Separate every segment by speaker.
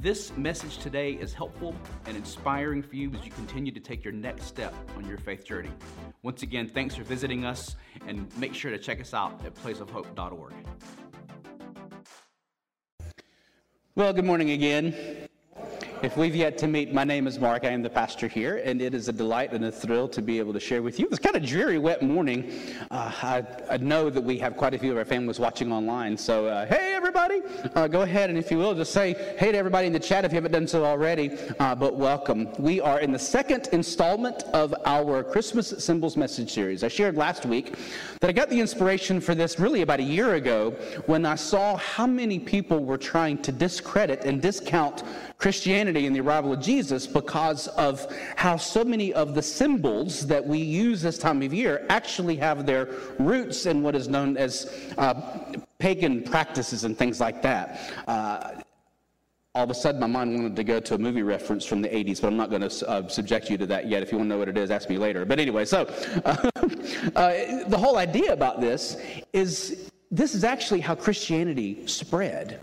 Speaker 1: this message today is helpful and inspiring for you as you continue to take your next step on your faith journey. Once again, thanks for visiting us and make sure to check us out at placeofhope.org.
Speaker 2: Well, good morning again. If we've yet to meet, my name is Mark. I am the pastor here, and it is a delight and a thrill to be able to share with you. It's kind of dreary, wet morning. Uh, I, I, know that we have quite a few of our families watching online. So, uh, hey, everybody, uh, go ahead and if you will, just say hey to everybody in the chat if you haven't done so already. Uh, but welcome. We are in the second installment of our Christmas Symbols message series. I shared last week that I got the inspiration for this really about a year ago when I saw how many people were trying to discredit and discount Christianity and the arrival of Jesus because of how so many of the symbols that we use this time of year actually have their roots in what is known as uh, pagan practices and things like that. Uh, all of a sudden, my mind wanted to go to a movie reference from the 80s, but I'm not going to uh, subject you to that yet. If you want to know what it is, ask me later. But anyway, so uh, the whole idea about this is this is actually how Christianity spread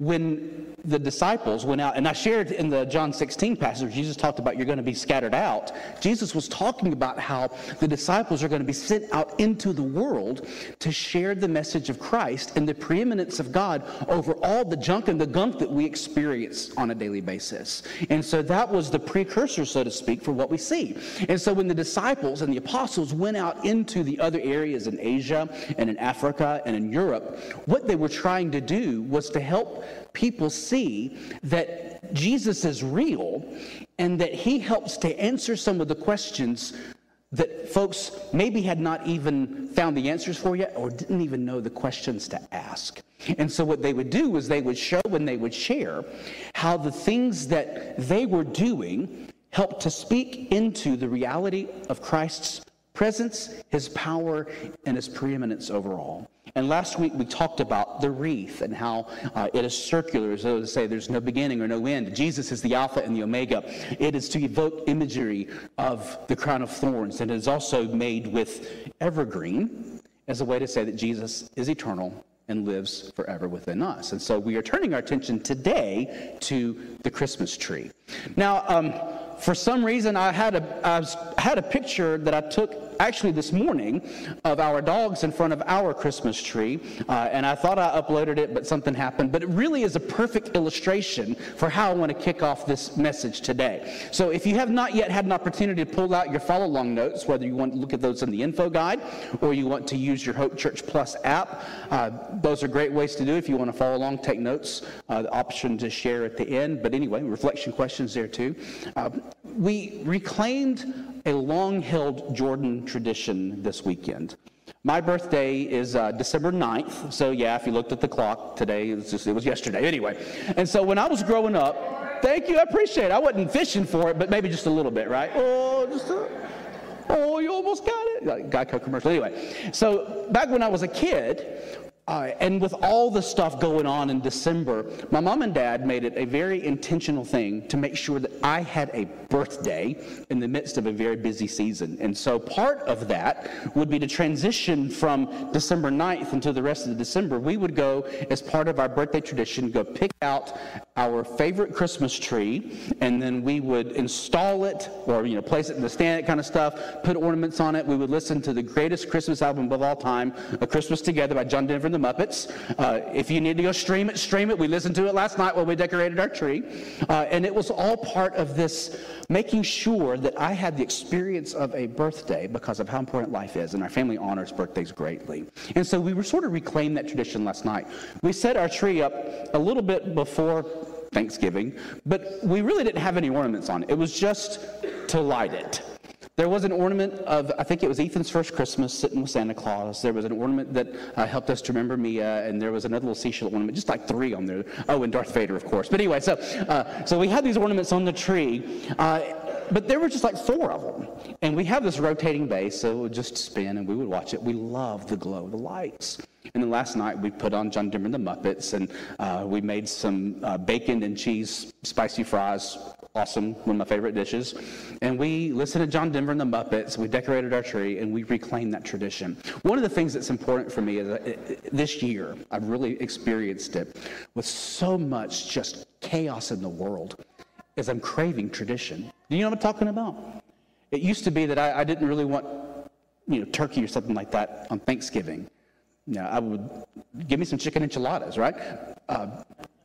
Speaker 2: when the disciples went out, and I shared in the John 16 passage, Jesus talked about you're going to be scattered out. Jesus was talking about how the disciples are going to be sent out into the world to share the message of Christ and the preeminence of God over all the junk and the gunk that we experience on a daily basis. And so that was the precursor, so to speak, for what we see. And so when the disciples and the apostles went out into the other areas in Asia and in Africa and in Europe, what they were trying to do was to help people see that Jesus is real and that he helps to answer some of the questions that folks maybe had not even found the answers for yet or didn't even know the questions to ask. And so, what they would do is they would show and they would share how the things that they were doing helped to speak into the reality of Christ's presence, his power, and his preeminence overall. And last week we talked about the wreath and how uh, it is circular, as though to say there's no beginning or no end. Jesus is the Alpha and the Omega. It is to evoke imagery of the crown of thorns, and it is also made with evergreen as a way to say that Jesus is eternal and lives forever within us. And so we are turning our attention today to the Christmas tree. Now, um, for some reason, I had a, I had a picture that I took actually this morning of our dogs in front of our Christmas tree. Uh, and I thought I uploaded it, but something happened. But it really is a perfect illustration for how I want to kick off this message today. So if you have not yet had an opportunity to pull out your follow along notes, whether you want to look at those in the info guide or you want to use your Hope Church Plus app, uh, those are great ways to do. If you want to follow along, take notes, uh, the option to share at the end. But anyway, reflection questions there too. Uh, we reclaimed a long held Jordan tradition this weekend. My birthday is uh, December 9th, so yeah, if you looked at the clock today, it was, just, it was yesterday. Anyway, and so when I was growing up, thank you, I appreciate it. I wasn't fishing for it, but maybe just a little bit, right? Oh, just a, oh, you almost got it. Like Geico commercial. Anyway, so back when I was a kid, uh, and with all the stuff going on in December, my mom and dad made it a very intentional thing to make sure that I had a birthday in the midst of a very busy season. And so part of that would be to transition from December 9th until the rest of December. We would go, as part of our birthday tradition, go pick out our favorite Christmas tree, and then we would install it or, you know, place it in the stand, kind of stuff, put ornaments on it. We would listen to the greatest Christmas album of all time, A Christmas Together by John Denver Muppets. Uh, if you need to go stream it, stream it. We listened to it last night while we decorated our tree. Uh, and it was all part of this making sure that I had the experience of a birthday because of how important life is. And our family honors birthdays greatly. And so we were sort of reclaimed that tradition last night. We set our tree up a little bit before Thanksgiving, but we really didn't have any ornaments on it. It was just to light it. There was an ornament of, I think it was Ethan's first Christmas sitting with Santa Claus. There was an ornament that uh, helped us to remember Mia, and there was another little seashell ornament, just like three on there. Oh, and Darth Vader, of course. But anyway, so, uh, so we had these ornaments on the tree. Uh, but there were just like four of them. And we have this rotating base, so it would just spin and we would watch it. We love the glow of the lights. And then last night we put on John Denver and the Muppets, and uh, we made some uh, bacon and cheese spicy fries. Awesome, one of my favorite dishes. And we listened to John Denver and the Muppets. We decorated our tree, and we reclaimed that tradition. One of the things that's important for me is that uh, this year I've really experienced it with so much just chaos in the world, is I'm craving tradition. Do you know what I'm talking about? It used to be that I, I didn't really want, you know, turkey or something like that on Thanksgiving. Now, I would give me some chicken enchiladas, right? Uh,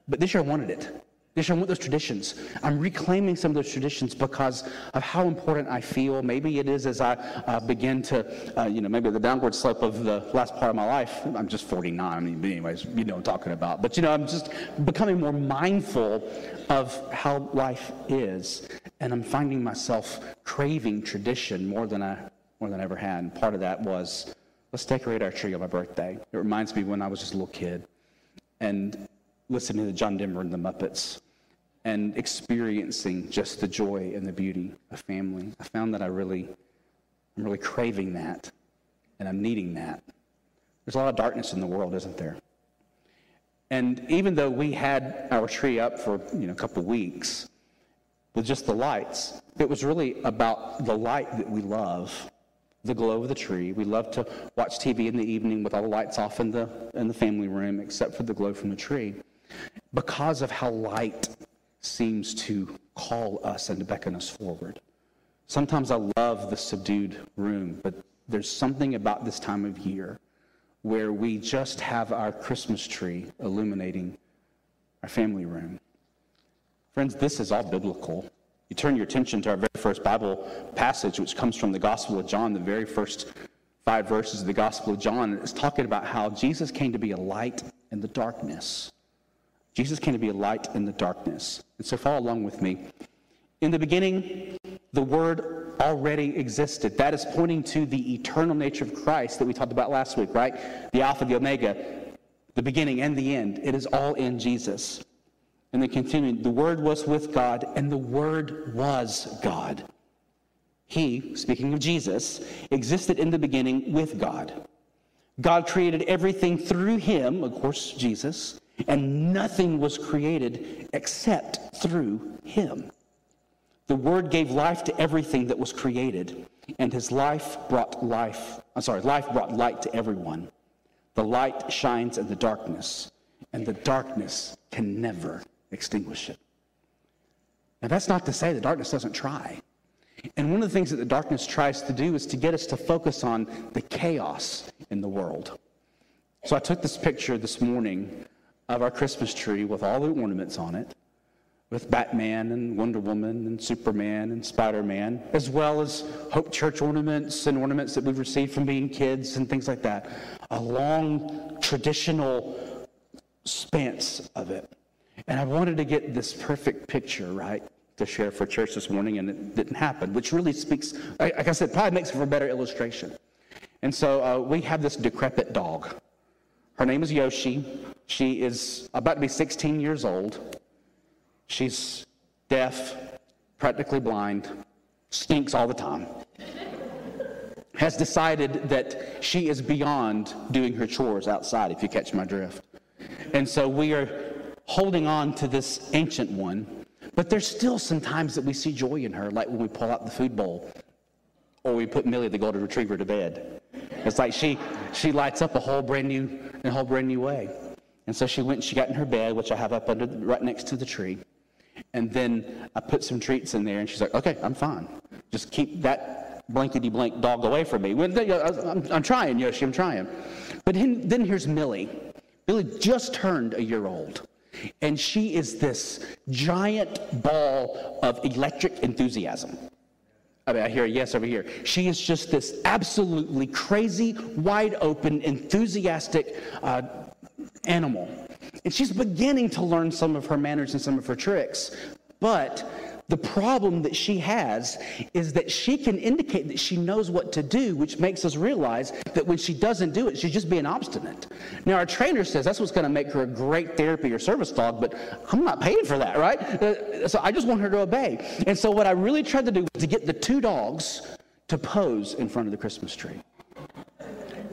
Speaker 2: but this year I wanted it. I want those traditions. I'm reclaiming some of those traditions because of how important I feel. Maybe it is as I uh, begin to, uh, you know, maybe the downward slope of the last part of my life. I'm just 49. I mean, anyways, you know I'm talking about. But, you know, I'm just becoming more mindful of how life is. And I'm finding myself craving tradition more than I, more than I ever had. And part of that was Let's decorate our tree on my birthday. It reminds me when I was just a little kid and listening to John Denver and the Muppets and experiencing just the joy and the beauty of family. I found that I really, I'm really craving that and I'm needing that. There's a lot of darkness in the world, isn't there? And even though we had our tree up for you know, a couple weeks with just the lights, it was really about the light that we love the glow of the tree. We love to watch TV in the evening with all the lights off in the, in the family room, except for the glow from the tree, because of how light seems to call us and to beckon us forward. Sometimes I love the subdued room, but there's something about this time of year where we just have our Christmas tree illuminating our family room. Friends, this is all biblical. You turn your attention to our very first Bible passage, which comes from the Gospel of John, the very first five verses of the Gospel of John. It's talking about how Jesus came to be a light in the darkness. Jesus came to be a light in the darkness. And so follow along with me. In the beginning, the Word already existed. That is pointing to the eternal nature of Christ that we talked about last week, right? The Alpha, the Omega, the beginning and the end. It is all in Jesus. And they continued, the Word was with God, and the Word was God. He, speaking of Jesus, existed in the beginning with God. God created everything through him, of course, Jesus, and nothing was created except through him. The Word gave life to everything that was created, and his life brought life. I'm sorry, life brought light to everyone. The light shines in the darkness, and the darkness can never extinguish it. Now, that's not to say the darkness doesn't try. And one of the things that the darkness tries to do is to get us to focus on the chaos in the world. So I took this picture this morning of our Christmas tree with all the ornaments on it, with Batman and Wonder Woman and Superman and Spider Man, as well as Hope Church ornaments and ornaments that we've received from being kids and things like that. A long traditional stance of it. And I wanted to get this perfect picture, right, to share for church this morning, and it didn't happen, which really speaks, like I said, probably makes for a better illustration. And so uh, we have this decrepit dog. Her name is Yoshi. She is about to be 16 years old. She's deaf, practically blind, stinks all the time. Has decided that she is beyond doing her chores outside, if you catch my drift. And so we are holding on to this ancient one, but there's still some times that we see joy in her, like when we pull out the food bowl or we put Millie, the golden retriever, to bed. It's like she, she lights up a whole brand new, a whole brand new way. And so she went and she got in her bed, which I have up under, right next to the tree. And then I put some treats in there, and she's like, okay, I'm fine. Just keep that blankety blank dog away from me. I'm, I'm trying, Yoshi, I'm trying. But then, then here's Millie. Millie just turned a year old. And she is this giant ball of electric enthusiasm. I mean, I hear a yes over here. She is just this absolutely crazy, wide open, enthusiastic uh, animal. And she's beginning to learn some of her manners and some of her tricks. But the problem that she has is that she can indicate that she knows what to do, which makes us realize that when she doesn't do it, she's just being obstinate. Now, our trainer says that's what's going to make her a great therapy or service dog, but I'm not paying for that, right? Uh, so I just want her to obey. And so, what I really tried to do was to get the two dogs to pose in front of the Christmas tree.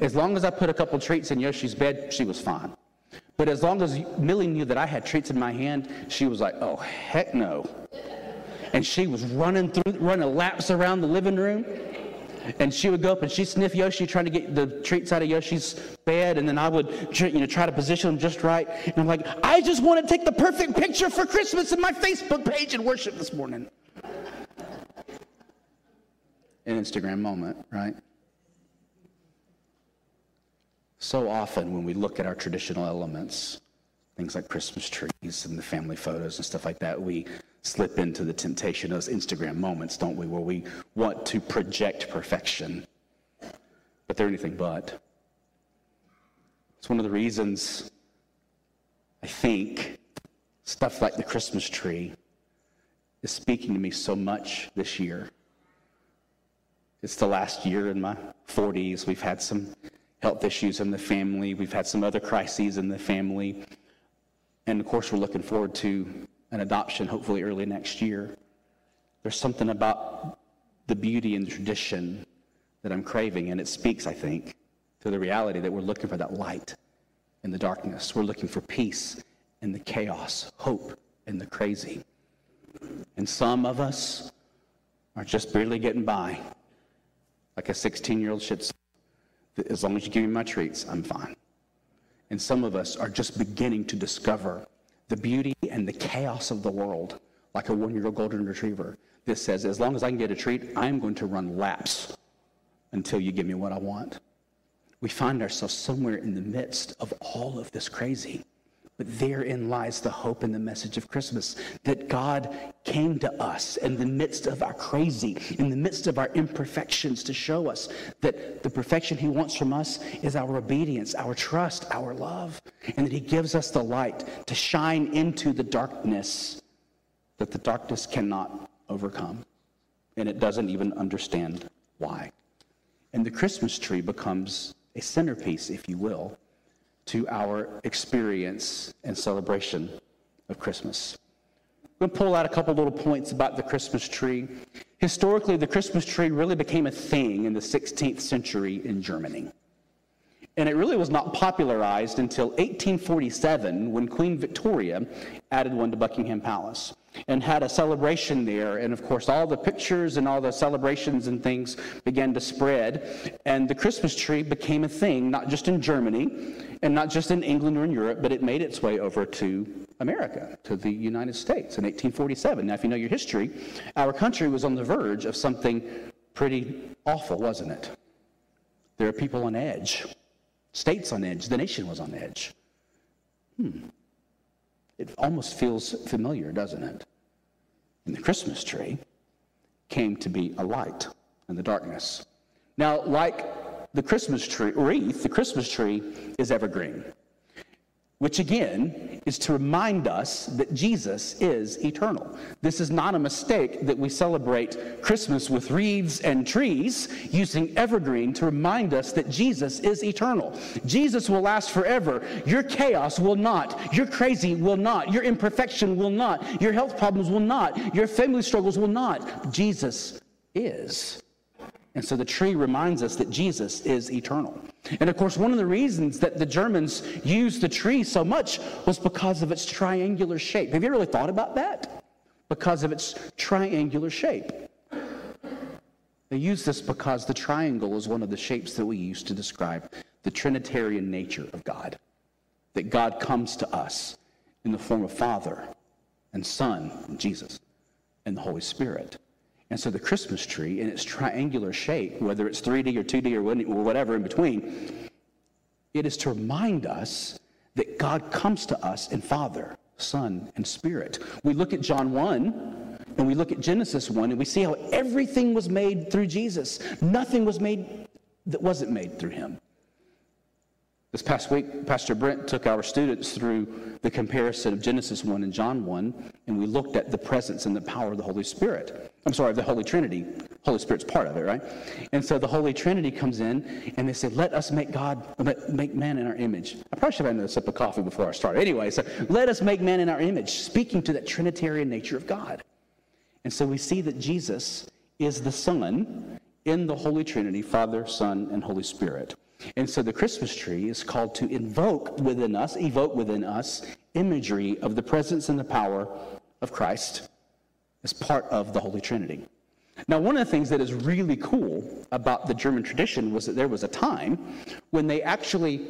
Speaker 2: As long as I put a couple treats in Yoshi's bed, she was fine. But as long as Millie knew that I had treats in my hand, she was like, oh, heck no and she was running through, running laps around the living room. And she would go up and she'd sniff Yoshi, trying to get the treats out of Yoshi's bed. And then I would, you know, try to position them just right. And I'm like, I just want to take the perfect picture for Christmas in my Facebook page and worship this morning. An Instagram moment, right? So often when we look at our traditional elements, things like Christmas trees and the family photos and stuff like that, we slip into the temptation of those Instagram moments, don't we, where we want to project perfection. But they're anything but. It's one of the reasons I think stuff like the Christmas tree is speaking to me so much this year. It's the last year in my 40s. We've had some health issues in the family, we've had some other crises in the family. And of course, we're looking forward to an adoption hopefully early next year. There's something about the beauty and the tradition that I'm craving, and it speaks, I think, to the reality that we're looking for that light in the darkness. We're looking for peace in the chaos, hope in the crazy. And some of us are just barely getting by, like a 16 year old Shih Tzu. As long as you give me my treats, I'm fine. And some of us are just beginning to discover the beauty and the chaos of the world, like a one year old golden retriever that says, as long as I can get a treat, I'm going to run laps until you give me what I want. We find ourselves somewhere in the midst of all of this crazy. But therein lies the hope and the message of Christmas that God came to us in the midst of our crazy, in the midst of our imperfections, to show us that the perfection He wants from us is our obedience, our trust, our love, and that He gives us the light to shine into the darkness that the darkness cannot overcome. And it doesn't even understand why. And the Christmas tree becomes a centerpiece, if you will, to our experience and celebration of Christmas. I'm going to pull out a couple little points about the Christmas tree. Historically, the Christmas tree really became a thing in the 16th century in Germany. And it really was not popularized until 1847 when Queen Victoria added one to Buckingham Palace and had a celebration there. And of course, all the pictures and all the celebrations and things began to spread. And the Christmas tree became a thing, not just in Germany and not just in England or in Europe, but it made its way over to America, to the United States in 1847. Now, if you know your history, our country was on the verge of something pretty awful, wasn't it? There are people on edge, states on edge, the nation was on edge. Hmm. It almost feels familiar, doesn't it? And the Christmas tree came to be a light in the darkness. Now, like the Christmas tree wreath, the Christmas tree is evergreen which again is to remind us that Jesus is eternal. This is not a mistake that we celebrate Christmas with wreaths and trees using evergreen to remind us that Jesus is eternal. Jesus will last forever. Your chaos will not. Your crazy will not. Your imperfection will not. Your health problems will not. Your family struggles will not. Jesus is. And so the tree reminds us that Jesus is eternal. And of course, one of the reasons that the Germans used the tree so much was because of its triangular shape. Have you really thought about that? Because of its triangular shape. They use this because the triangle is one of the shapes that we use to describe the Trinitarian nature of God. That God comes to us in the form of Father and Son Jesus and the Holy Spirit. And so the Christmas tree, in its triangular shape, whether it's 3D or 2D or whatever in between, it is to remind us that God comes to us in Father, Son, and Spirit. We look at John 1 and we look at Genesis 1 and we see how everything was made through Jesus. Nothing was made that wasn't made through him. This past week, Pastor Brent took our students through the comparison of Genesis 1 and John 1, and we looked at the presence and the power of the Holy Spirit. I'm sorry, of the Holy Trinity. Holy Spirit's part of it, right? And so the Holy Trinity comes in, and they said, Let us make God, make man in our image. I probably should have had a sip of coffee before I started. Anyway, so let us make man in our image, speaking to that Trinitarian nature of God. And so we see that Jesus is the Son in the Holy Trinity, Father, Son, and Holy Spirit. And so the Christmas tree is called to invoke within us, evoke within us, imagery of the presence and the power of Christ as part of the Holy Trinity. Now, one of the things that is really cool about the German tradition was that there was a time when they actually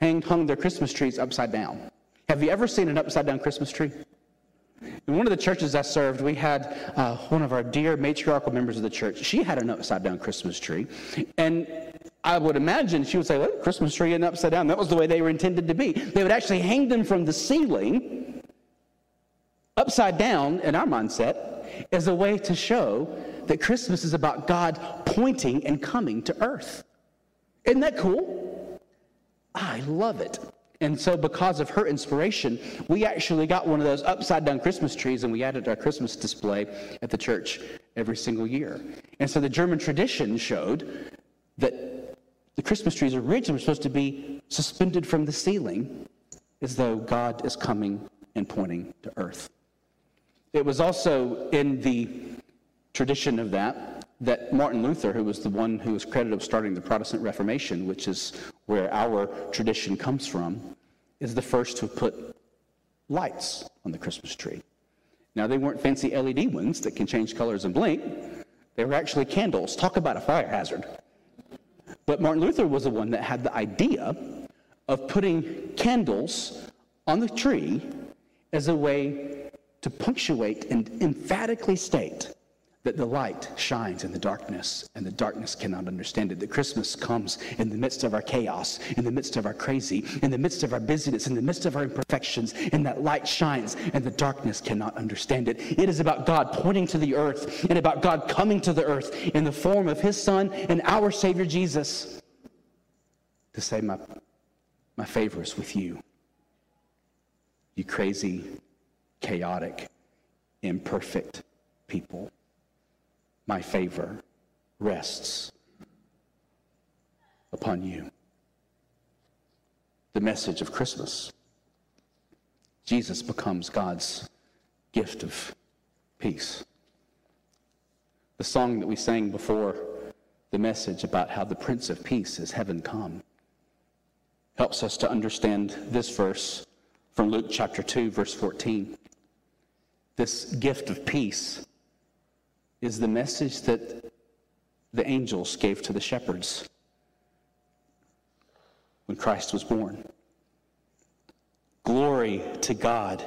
Speaker 2: hanged, hung their Christmas trees upside down. Have you ever seen an upside down Christmas tree? In one of the churches I served, we had uh, one of our dear matriarchal members of the church. She had an upside down Christmas tree. And I would imagine she would say, well, Christmas tree and upside down. That was the way they were intended to be. They would actually hang them from the ceiling upside down in our mindset is a way to show that Christmas is about God pointing and coming to earth. Isn't that cool? I love it. And so, because of her inspiration, we actually got one of those upside down Christmas trees and we added our Christmas display at the church every single year. And so, the German tradition showed that the Christmas trees originally were supposed to be suspended from the ceiling as though God is coming and pointing to earth. It was also in the tradition of that that Martin Luther, who was the one who was credited with starting the Protestant Reformation, which is where our tradition comes from, is the first to put lights on the Christmas tree. Now, they weren't fancy LED ones that can change colors and blink. They were actually candles. Talk about a fire hazard. But Martin Luther was the one that had the idea of putting candles on the tree as a way to punctuate and emphatically state that the light shines in the darkness and the darkness cannot understand it. That Christmas comes in the midst of our chaos, in the midst of our crazy, in the midst of our busyness, in the midst of our imperfections, and that light shines and the darkness cannot understand it. It is about God pointing to the earth and about God coming to the earth in the form of his Son and our Savior Jesus to say, My, my favor is with you. You crazy, chaotic, imperfect people my favor rests upon you. The message of Christmas. Jesus becomes God's gift of peace. The song that we sang before the message about how the Prince of Peace is heaven come helps us to understand this verse from Luke chapter 2, verse 14. This gift of peace is the message that the angels gave to the shepherds when Christ was born. Glory to God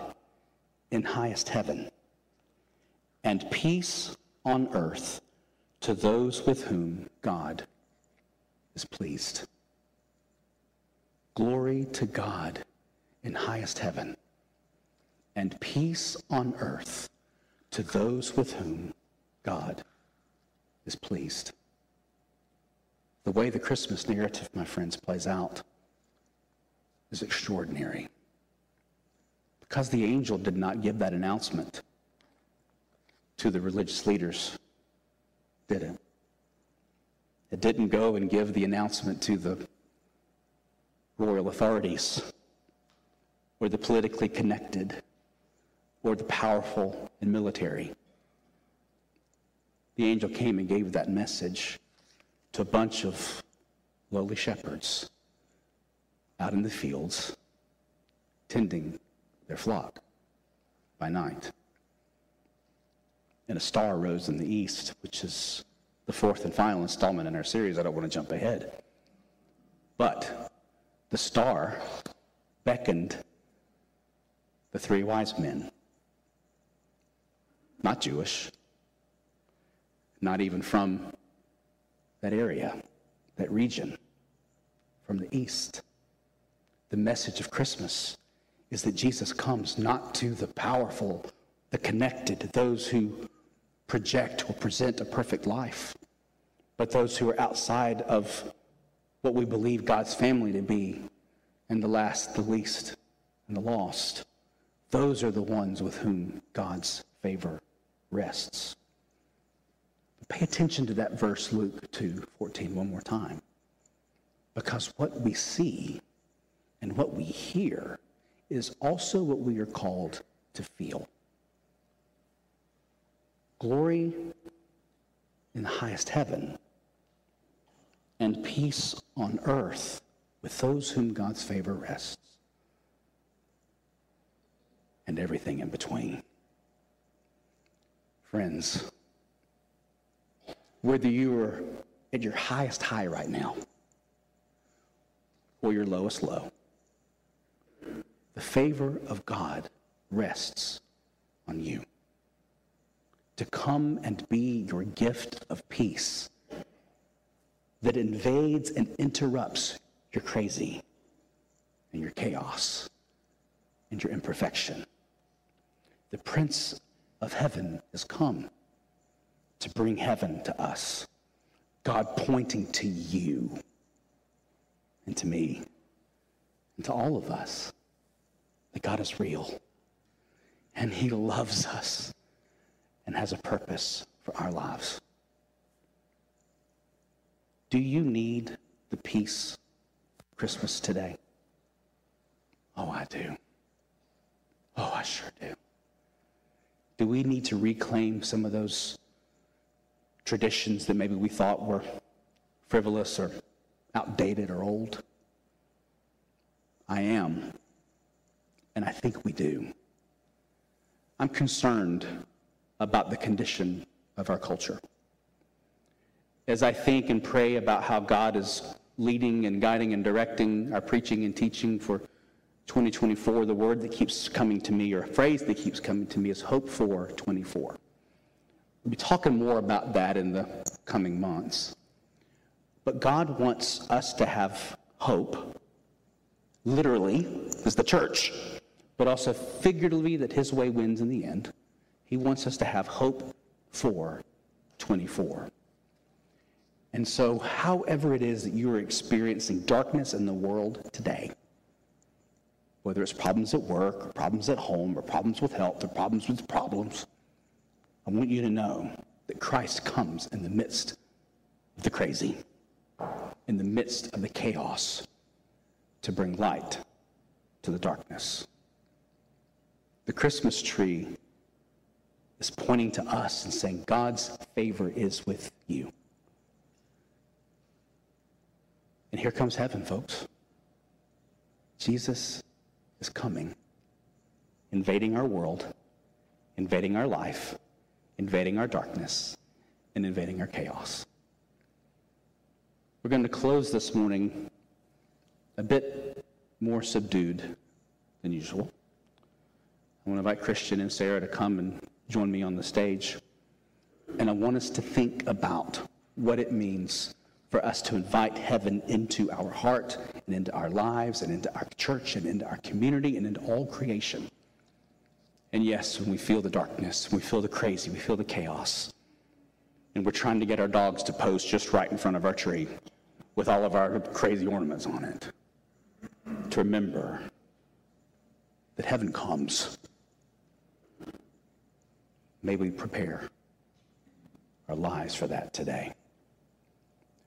Speaker 2: in highest heaven, and peace on earth to those with whom God is pleased. Glory to God in highest heaven, and peace on earth to those with whom God is pleased. The way the Christmas narrative, my friends, plays out is extraordinary. Because the angel did not give that announcement to the religious leaders, did it? It didn't go and give the announcement to the royal authorities or the politically connected or the powerful and military the angel came and gave that message to a bunch of lowly shepherds out in the fields tending their flock by night. And a star rose in the east, which is the fourth and final installment in our series. I don't want to jump ahead. But the star beckoned the three wise men, not Jewish, not even from that area, that region, from the east. The message of Christmas is that Jesus comes not to the powerful, the connected, those who project or present a perfect life, but those who are outside of what we believe God's family to be, and the last, the least, and the lost. Those are the ones with whom God's favor rests. Pay attention to that verse, Luke 2 14, one more time. Because what we see and what we hear is also what we are called to feel. Glory in the highest heaven and peace on earth with those whom God's favor rests, and everything in between. Friends, whether you are at your highest high right now or your lowest low, the favor of God rests on you. To come and be your gift of peace that invades and interrupts your crazy and your chaos and your imperfection. The Prince of Heaven has come to bring heaven to us. God pointing to you and to me and to all of us that God is real and He loves us and has a purpose for our lives. Do you need the peace of Christmas today? Oh, I do. Oh, I sure do. Do we need to reclaim some of those traditions that maybe we thought were frivolous or outdated or old? I am. And I think we do. I'm concerned about the condition of our culture. As I think and pray about how God is leading and guiding and directing our preaching and teaching for 2024, the word that keeps coming to me, or a phrase that keeps coming to me, is hope for 24. We'll be talking more about that in the coming months. But God wants us to have hope, literally, as the church, but also figuratively that His way wins in the end. He wants us to have hope for 24. And so, however it is that you are experiencing darkness in the world today, whether it's problems at work, or problems at home, or problems with health, or problems with problems, I want you to know that Christ comes in the midst of the crazy, in the midst of the chaos, to bring light to the darkness. The Christmas tree is pointing to us and saying, God's favor is with you. And here comes heaven, folks. Jesus is coming, invading our world, invading our life, invading our darkness, and invading our chaos. We're going to close this morning a bit more subdued than usual. I want to invite Christian and Sarah to come and join me on the stage. And I want us to think about what it means for us to invite heaven into our heart and into our lives and into our church and into our community and into all creation. And yes, when we feel the darkness, we feel the crazy, we feel the chaos, and we're trying to get our dogs to pose just right in front of our tree with all of our crazy ornaments on it, to remember that heaven comes. May we prepare our lives for that today.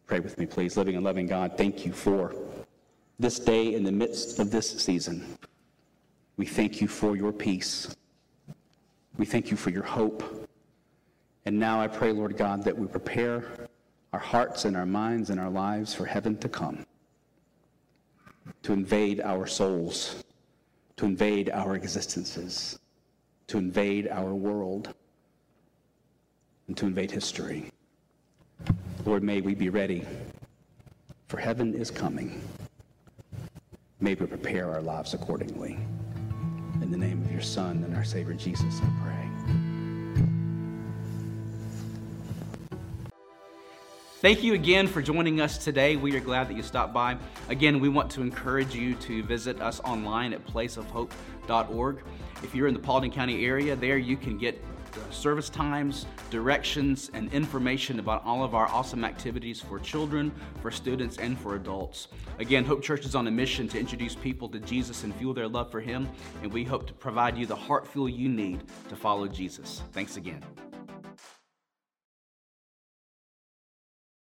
Speaker 2: Pray with me, please. Living and loving God, thank you for this day in the midst of this season. We thank you for your peace. We thank you for your hope. And now I pray, Lord God, that we prepare our hearts and our minds and our lives for heaven to come, to invade our souls, to invade our existences, to invade our world, and to invade history. Lord, may we be ready, for heaven is coming. May we prepare our lives accordingly. In the name of your Son and our Savior Jesus, I pray.
Speaker 1: Thank you again for joining us today. We are glad that you stopped by. Again, we want to encourage you to visit us online at placeofhope.org. If you're in the Paulding County area, there you can get service times, directions, and information about all of our awesome activities for children, for students, and for adults. Again, Hope Church is on a mission to introduce people to Jesus and fuel their love for Him, and we hope to provide you the heart fuel you need to follow Jesus. Thanks again.